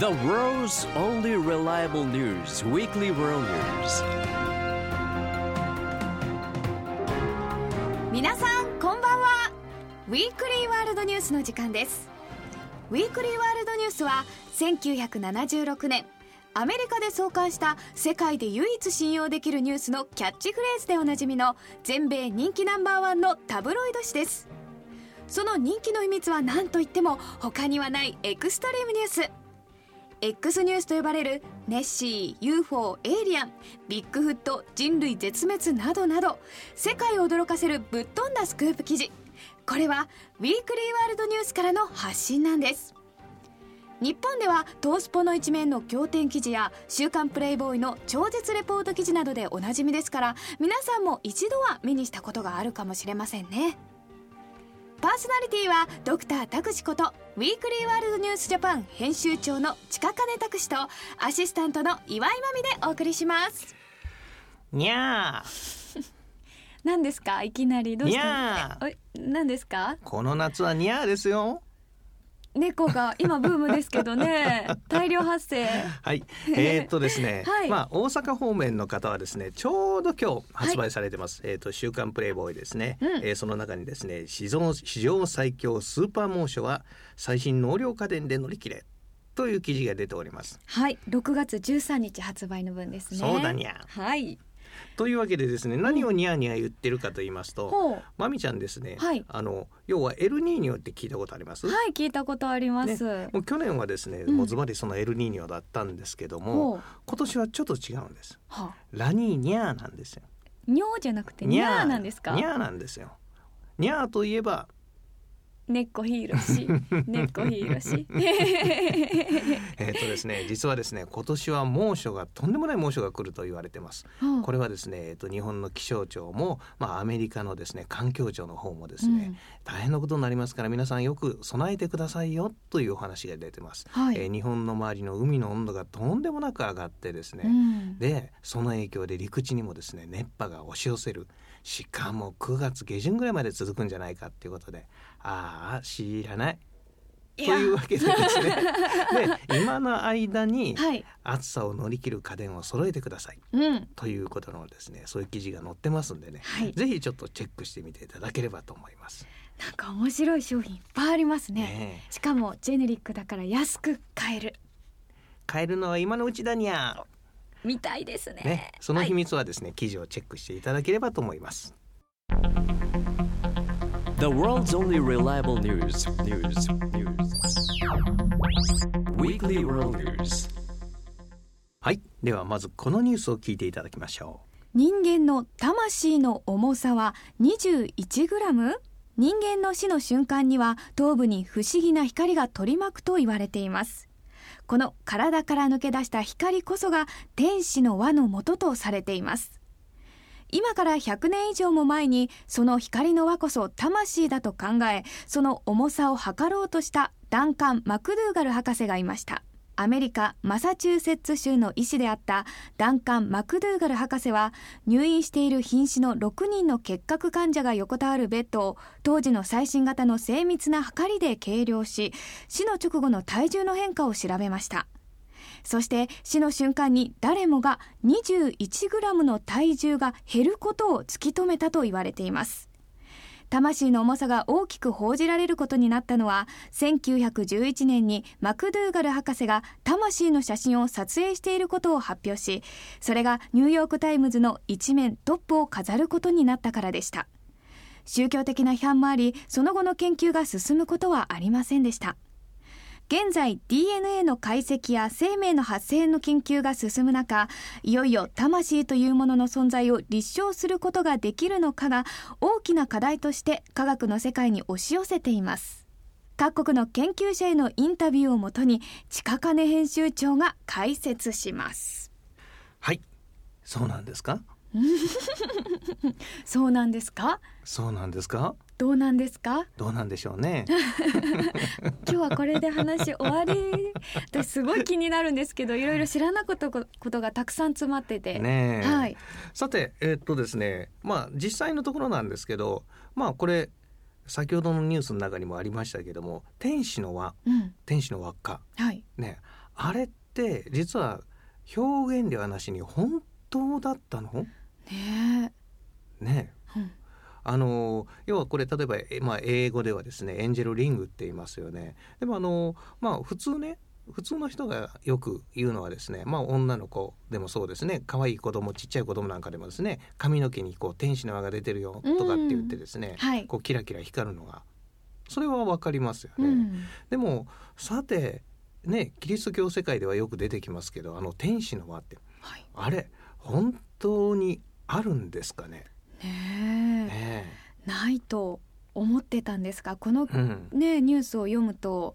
The world's only reliable news weekly world news. 皆さんこんばんは。ウィークリーワールドニュースの時間です。ウィークリーワールドニュースは1976年アメリカで創刊した世界で唯一信用できるニュースのキャッチフレーズでおなじみの全米人気ナンバーワンのタブロイド紙です。その人気の秘密は何といっても他にはないエクストリームニュース。X ニュースと呼ばれるネッシー UFO エイリアンビッグフット人類絶滅などなど世界を驚かせるぶっ飛んだスクープ記事。これはウィークリーワールドニュースからの発信なんです。日本ではトースポの一面の仰天記事や「週刊プレイボーイ」の超絶レポート記事などでおなじみですから皆さんも一度は目にしたことがあるかもしれませんね。パーソナリティはドクター拓司ことウィークリーワールドニュースジャパン編集長の近金拓司とアシスタントの岩井真美でお送りします。にゃー。何ですか？いきなり。どうしにたゃー。え何ですか？この夏はにゃーですよ猫が今ブームですけどね。大量発生。はい。えー、っとですね、はい。まあ大阪方面の方はですねちょうど今日発売されてます、えーっと週刊プレイボーイですね、うん。えーその中にですね史上史上最強スーパー猛暑は最新納涼家電で乗り切れという記事が出ております。はい。6月13日発売の分ですね。そうだにゃ。はいというわけでですね何をニャーニャー言ってるかと言いますと、まみちゃんですね、はい。あの要はエルニーニョって聞いたことあります、はい聞いたことあります、もう去年はですね、うん。もうズバリそのエルニーニョだったんですけども今年はちょっと違うんですはラニーニャーなんですよ。にょーじゃなくてにゃーなんですか？ニャー。なんですよ。ニャーといえば猫ヒーロし 猫ヒーロし。えっ、とですね実はですね今年は猛暑がとんでもない猛暑が来ると言われてます。これはですね、えっと、日本の気象庁も、まあ、アメリカのですね環境庁の方もですね、大変なことになりますから皆さんよく備えてくださいよというお話が出てます、はい、えー日本の周りの海の温度がとんでもなく上がってですね、うん。でその影響で陸地にもですね熱波が押し寄せる。しかも9月下旬ぐらいまで続くんじゃないかっていうことでああ知らない。というわけでですね。で今の間にはい。暑さを乗り切る家電を揃えてください。うん。ということのですねそういう記事が載ってますんでね、はい。ぜひちょっとチェックしてみていただければと思います。なんか面白い商品いっぱいありますね。ねえ。しかもジェネリックだから安く買える。買えるのは今のうちだにゃみたいですね。ね、その秘はい。密はですね、記事をチェックしていただければと思います。The world's only reliable news news news. Weekly world news. はい、ではまずこのニュースを聞いていただきましょ人間の魂の重さは 21g? 人間の死の瞬間には頭部に不思議な光が取り巻くと言われています。この体から抜け出した光こそが天使の輪の元とされています今から100年以上も前にその光の輪こそ魂だと考えその重さを測ろうとしたダンカン・マクドゥーガル博士がいました。アメリカ・マサチューセッツ州の医師であったダンカン・マクドゥーガル博士は入院している瀕死の6人の結核患者が横たわるベッドを当時の最新型の精密な測りで計量し死の直後の体重の変化を調べました。そして死の瞬間に誰もが 21g の体重が減ることを突き止めたと言われています。魂の重さが大きく報じられることになったのは1911年にマクドゥーガル博士が魂の写真を撮影していることを発表しそれがニューヨーク・タイムズの一面トップを飾ることになったからでした。宗教的な批判もありその後の研究が進むことはありませんでした。現在 DNA の解析や生命の発生の研究が進む中いよいよ魂というものの存在を立証することができるのかが大きな課題として科学の世界に押し寄せています各国の研究者へのインタビューをもとに近金編集長が解説しますう。はい、そうなんですか？そうなんですか？そうなんですか？どうなんですか？どうなんでしょうね。今日はこれで話終わり。私すごい気になるんですけどいろいろ知らなかったことがたくさん詰まってて、ねえ。はい。さて、えーっとですね、まあ実際のところなんですけど、まあこれ先ほどのニュースの中にもありましたけども、天使の輪、うん。天使の輪っか。はい。ね。あれって実は表現ではなしに本当だったの？ねねうんあの要はこれ例えば、えまあ、英語ではですねエンジェルリングって言いますよね。でもあのまあ普通ね普通の人がよく言うのはですねまあ女の子でもそうですね可愛い子供ちっちゃい子供なんかでもですね髪の毛にこう天使の輪が出てるよとかって言ってですね、はい。こうキラキラ光るのがそれはわかりますよね。うん。でもさてねキリスト教世界ではよく出てきますけどあの天使の輪ってはい。あれ本当にあるんですかね？ねないと思ってたんですがこのえうんねニュースを読むと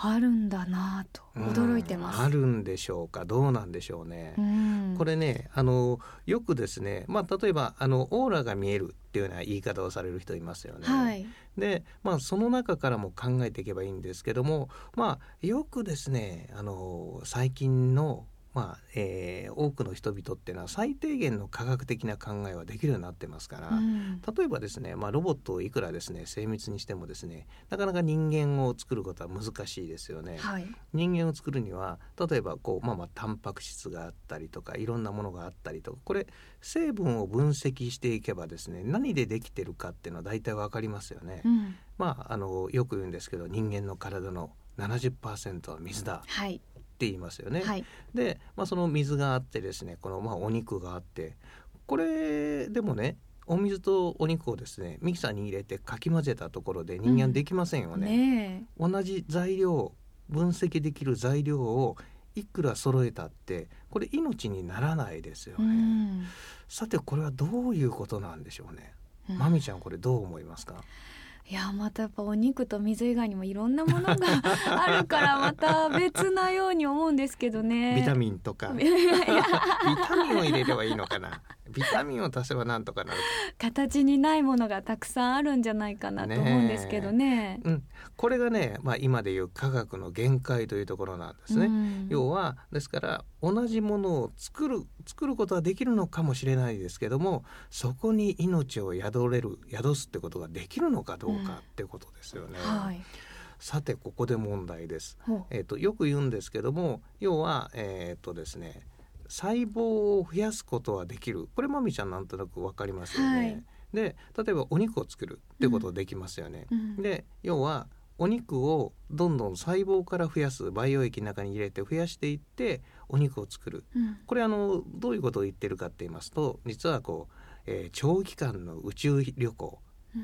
あるんだなと驚いてます。うんあるんでしょうか？どうなんでしょうね。うんこれねあのよくですね、まあ、例えばあのオーラが見えるっていうような言い方をされる人いますよね。はい。で、まあ、その中からも考えていけばいいんですけども、まあ、よくですねあの最近の、まあえー多くの人々っていうのは最低限の科学的な考えはできるようになってますから。うん例えばですね、まあ、ロボットをいくらですね精密にしてもですねなかなか人間を作ることは難しいですよね。はい。人間を作るには例えばこう、まあ、まあタンパク質があったりとかいろんなものがあったりとかこれ成分を分析していけばですね何でできてるかっていうのは大体わかりますよね。うんまああのよく言うんですけど人間の体の70%は水だはい。って言いますよね。はい。で、まあ、その水があってですねこのまあお肉があってこれでもねお水とお肉をですねミキサーに入れてかき混ぜたところで人間できませんよね。ね同じ材料分析できる材料をいくら揃えたってこれ命にならないですよえ。うね。ん。さてこれはどういうことなんでしょうね。うんまみちゃんこれどう思いますか？いやまたやっぱお肉と水以外にもいろんなものが あるからまた別なように思うんですけどね。ビタミンとか ビタミンを入れればいいのかな。ビタミンを足せばなんとかなる形にないものがたくさんあるんじゃないかなと思うんですけどね。うん、これがね、まあ、今でいう科学の限界というところなんですね。うん要はですから同じものを作る作ることはできるのかもしれないですけどもそこに命を宿れる宿すってことができるのかどううんかってことですよね。はい。さてここで問題です。ほえー、とよく言うんですけども要はえっ、とですね細胞を増やすことはできるこれまみちゃんなんとなくわかりますよね。はいで例えばお肉を作るってことできますよね。う。うんで要はお肉をどんどん細胞から増やす培養液の中に入れて増やしていってお肉を作るうんこれあのどういうことを言ってるかって言いますと実はこう、えー長期間の宇宙旅行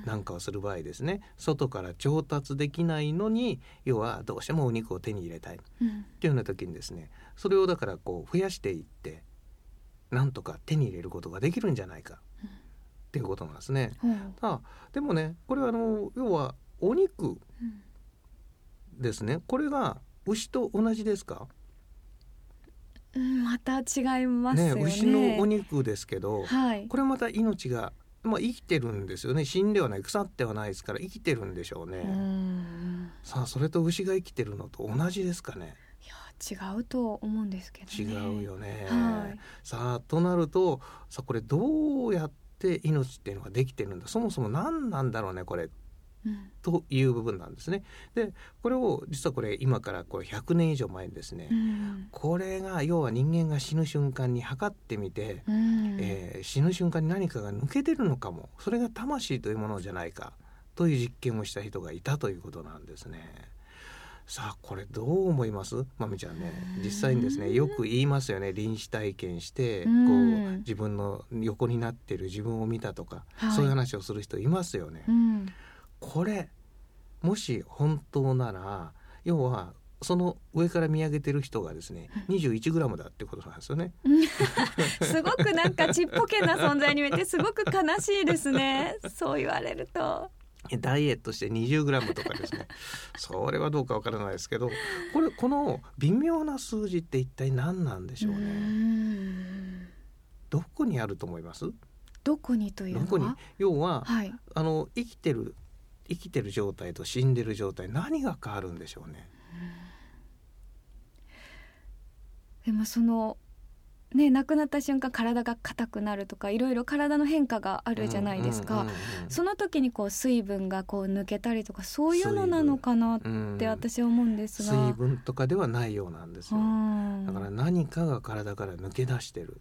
なんかをする場合ですね。外から調達できないのに要はどうしてもお肉を手に入れたい。うん。っていうような時にですねそれをだからこう増やしていってなんとか手に入れることができるんじゃないか。うん。っていうことなんですね。ほう。あでもねこれはあの要はお肉うん。ですね。これが牛と同じですか？うんまた違いますよね。牛のお肉ですけどはい。これまた命が、まあ、生きてるんですよね死んではない腐ってはないですから生きてるんでしょうね。うんさあそれと牛が生きてるのと同じですかねいや違うと思うんですけど違ね。うよね。はいさあとなるとさあこれどうやって命っていうのができてるんだ？そもそも何なんだろうねこれうんという部分なんですね。でこれを実はこれ今からこれ100年以上前にですね、うん。これが要は人間が死ぬ瞬間に測ってみて、うん。えー死ぬ瞬間に何かが抜けてるのかもそれが魂というものじゃないかという実験をした人がいたということなんですね。さあこれどう思います？まみちゃんね実際にですねよく言いますよね。臨死体験してこううん自分の横になってる自分を見たとか、はい。そういう話をする人いますよね。うんこれもし本当なら要はその上から見上げてる人がですね 21g だってことなんですよね。すごくなんかちっぽけな存在に見えてすごく悲しいですね。そう言われると。ダイエットして 20g とかですねそれはどうかわからないですけどこれこの微妙な数字って一体何なんでしょううねんどこにあると思います？どこにというのは？要ははい。あの生きてる生きてる状態と死んでる状態何が変わるんでしょうね。でもそのね亡くなった瞬間体が硬くなるとかいろいろ体の変化があるじゃないですか、うんうんうんうん。その時にこう水分がこう抜けたりとかそういうのなのかなって私は思うんですが、水分とかではないようなんですよ。うんだから何かが体から抜け出してる。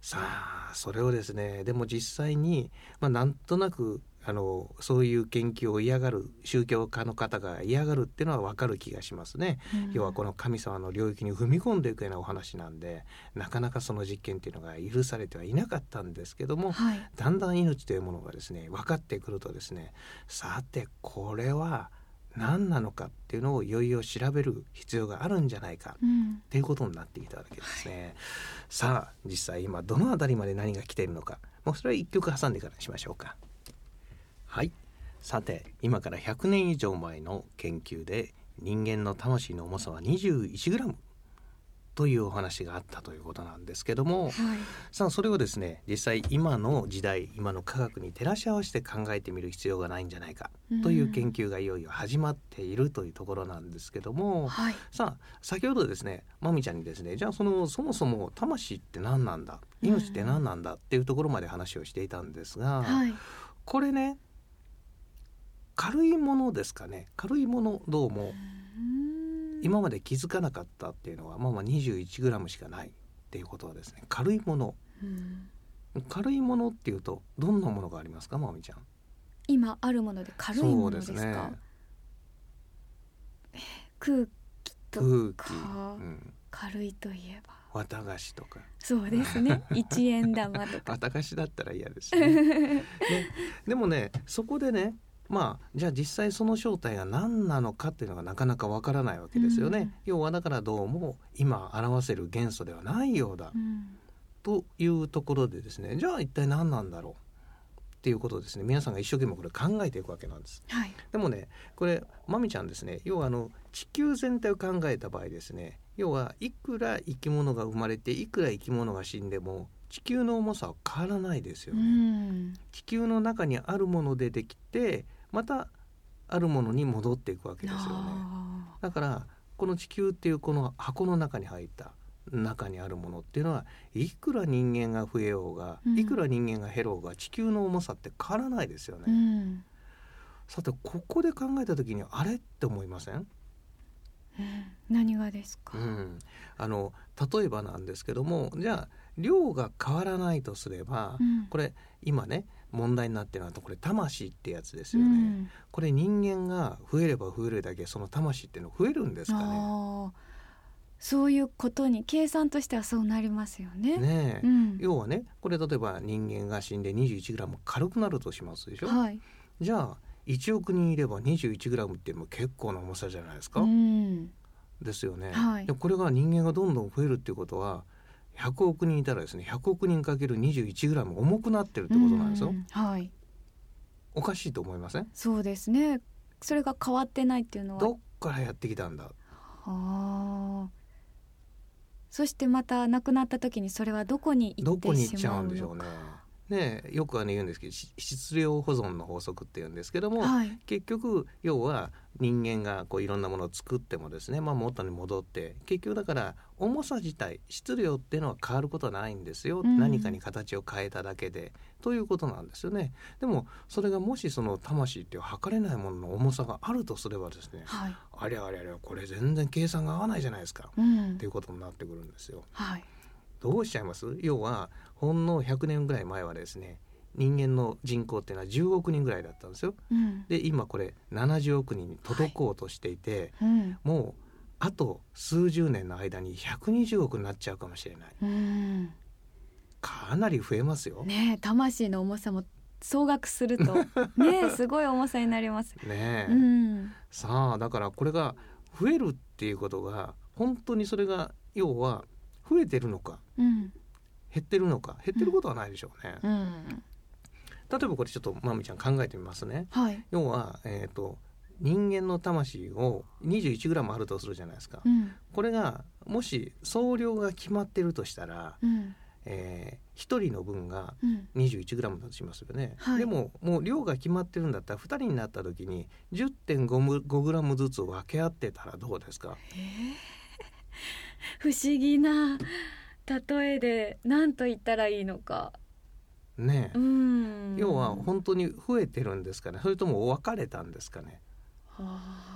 さあそれをですねでも実際に、まあ、なんとなくあのそういう研究を嫌がる宗教家の方が嫌がるっていうのは分かる気がしますね。うん要はこの神様の領域に踏み込んでいくようなお話なんでなかなかその実験っていうのが許されてはいなかったんですけどもはいだんだん命というものがですね分かってくるとですねさてこれは何なのかっていうのをいよいよ調べる必要があるんじゃないかうんっていうことになってきたわけですね。さあ実際今どのあたりまで何が来ているのかもうそれは一曲挟んでからにしましょうか。はい。さて今から100年以上前の研究で人間の魂の重さは 21g というお話があったということなんですけどもはい。さあそれをですね実際今の時代今の科学に照らし合わせて考えてみる必要がないんじゃないかという研究がいよいよ始まっているというところなんですけども、はい。さあ先ほどですねまみちゃんにですねじゃあそのそもそも魂って何なんだ命って何なんだっていうところまで話をしていたんですが、はいこれね軽いものですかね。軽いものどうも。うん。今まで気づかなかったっていうのはまあまあ 21g しかない。っていうことはですね軽いもの。うん。軽いものっていうとどんなものがありますかまみちゃん。今あるもので軽いものですか？ね。空気と空気、かうん、軽いといえば。綿菓子とか。そうですね。一円玉とか。綿菓子だったら嫌ですね。ね。でもねそこでねまあじゃあ実際その正体が何なのかっていうのがなかなかわからないわけですよね、うん。要はだからどうも今表せる元素ではないようだ。うん。というところでですねじゃあ一体何なんだろう？っていうことをですね皆さんが一生懸命これ考えていくわけなんです。はい。でもねこれまみちゃんですね要はあの地球全体を考えた場合ですね要はいくら生き物が生まれていくら生き物が死んでも地球の重さは変わらないですようね、ん。地球の中にあるものでできてまたあるものに戻っていくわけですよね。あだからこの地球っていうこの箱の中に入った中にあるものっていうのはいくら人間が増えようが、うん。いくら人間が減ろうが地球の重さって変わらないですよね、ーうん。さてここで考えた時にあれって思いません、うん。何がですか？うん、あの例えばなんですけどもじゃあ量が変わらないとすれば、うん。これ今ね問題になってるのはこれ魂ってやつですうよね、ん。これ人間が増えれば増えるだけその魂っていうの増えるんですかね。そういうことに計算としてはそうなりますよね。ねえ、うん、要はねこれ例えば人間が死んで 21g 軽くなるとしますでしょ、はい。じゃあ1億人いれば 21g っても結構な重さじゃないですか、うん、ですよね、はい。でこれが人間がどんどん増えるっていうことは100億人いたらですね100億人かける 21g 重くなってるってことなんですよ、うんはい。おかしいと思いません？そうですね。それが変わってないっていうのは。どっからやってきたんだ？ああ。そしてまた亡くなった時にそれはどこに行どってこに行っちゃしまうのか。うんでしょうねねえよくあの言うんですけどし質量保存の法則って言うんですけども、はい。結局要は人間がこういろんなものを作ってもですね、まあ、元に戻って結局だから重さ自体質量っていうのは変わることはないんですよ、うん。何かに形を変えただけで。ということなんですよね。でもそれがもしその魂っていう測れないものの重さがあるとすればですねはい。ありゃありゃありゃこれ全然計算が合わないじゃないですか、っうん。ていうことになってくるんですよ。はい。どうしちゃいます？要はほんの100年ぐらい前はですね人間の人口っていうのは10億人ぐらいだったんですようん。で今これ70億人に届こうとしていて、うん。もうあと数十年の間に120億になっちゃうかもしれないうん。かなり増えますよ。ね魂の重さも総額すると ねえすごい重さになります。え、うん。さあだからこれが増えるっていうことが本当にそれが要は増えてるのかうん。減ってるのか減ってることはないでしょうね。うん。例えばこれちょっとまみちゃん考えてみますね。はい。要は、えー、と人間の魂を 21g あるとするじゃないですか。うん。これがもし総量が決まってるとしたら、うん。えー、1人の分がうん。21g だとしますよね、はいでももう量が決まってるんだったら2人になった時に 10.5g ずつ分け合ってたらどうですか？不思議な例えで何と言ったらいいのか。ねえ、うん。要は本当に増えてるんですかね。それとも別れたんですかね。はあ。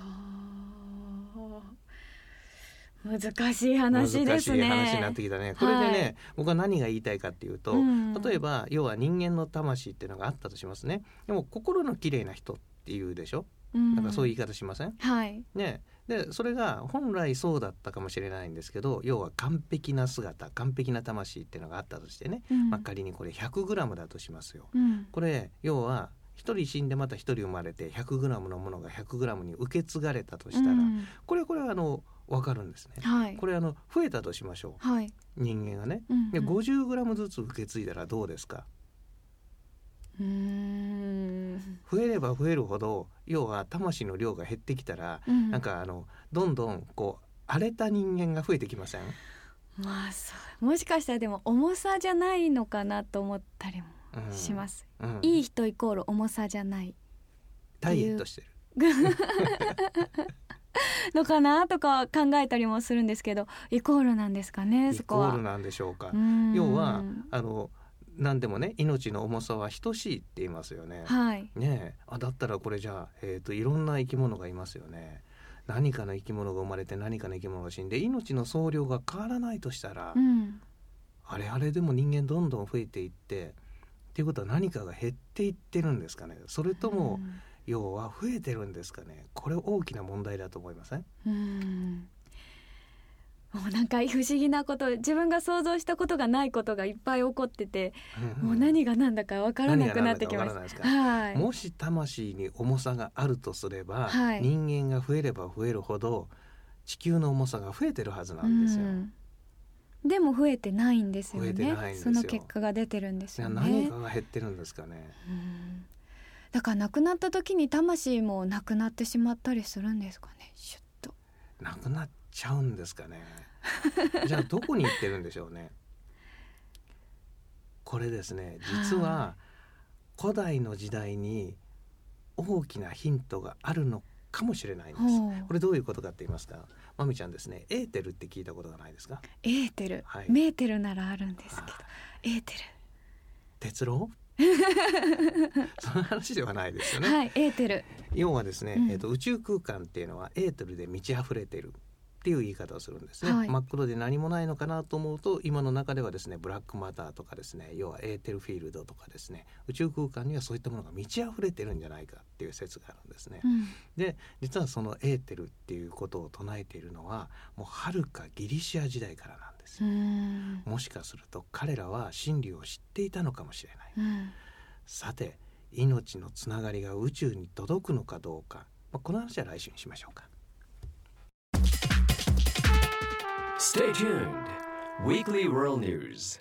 難しい話ですね。難しい話になってきたね。これでね、はい。僕は何が言いたいかっていうと、うん。例えば要は人間の魂っていうのがあったとしますね。でも心の綺麗な人っていうでしょ？うん。なんかそういう言い方しません、はい。ねでそれが本来そうだったかもしれないんですけど要は完璧な姿完璧な魂っていうのがあったとしてね、うんまあ、仮にこれ 100g だとしますよ。うんこれ要は一人死んでまた一人生まれて 100g のものが 100g に受け継がれたとしたら、うんこれこれはあの分かるんですね。はい。これあの増えたとしましょはい。う人間がね。うんで 50g ずつ受け継いだらどうですか？うーん。増えれば増えるほど要は魂の量が減ってきたら、うんなんかあのどんどんこう荒れた人間が増えてきません？まあそうもしかしたらでも重さじゃないのかなと思ったりもうんします。うんいい人イコール重さじゃないダイエットしてる。のかなとか考えたりもするんですけどイコールなんですかねイそこは。コールなんでしょうか。うん要はあの何でもね命の重さは等しいって言いますよね。はい。ねえあだったらこれじゃあ、えー、といろんな生き物がいますよね。何かの生き物が生まれて何かの生き物が死んで命の総量が変わらないとしたら、うん。あれあれでも人間どんどん増えていってっていうことは何かが減っていってるんですかねそれとも、うん要は増えてるんですかねこれ大きな問題だと思いません？うんもうなんか不思議なこと自分が想像したことがないことがいっぱい起こってて、もう何が何だかわからなくなってきました。はい。もし魂に重さがあるとすれば、はい。人間が増えれば増えるほど地球の重さが増えてるはずなんですよ。うん。でも増えてないんですよね。そよ。の結果が出てるんですよね。何かが減ってるんですかね。うん。だから亡くなった時に魂もなくなってしまったりするんですかね。シュッと。なくなっちゃうんですかね。じゃあどこに行ってるんでしょうね。これですね。実は古代の時代に大きなヒントがあるのかもしれないんです。これどういうことかって言いますか？まみちゃんですね。エーテルって聞いたことがないですか？エーテル、はい。メーテルならあるんですけど。あ。エーテ鉄郎？その話ではないですよル、ね。はいエーテル。要はですね、うん。えー、と宇宙空間っていうのはエーテルで満ち溢れているっていう言い方をするんですね、はい。真っ黒で何もないのかなと思うと今の中ではですねブラックマターとかですね要はエーテルフィールドとかですね宇宙空間にはそういったものが満ち溢れてるんじゃないかっていう説があるんですね、うん。で実はそのエーテルっていうことを唱えているのはもうはるかギリシア時代からなんですもしかすると彼らは真理を知っていたのかもしれない。うん。さて命のつながりが宇宙に届くのかどうか、まあ、この話は来週にしましょうか Stay tuned. Weekly World News.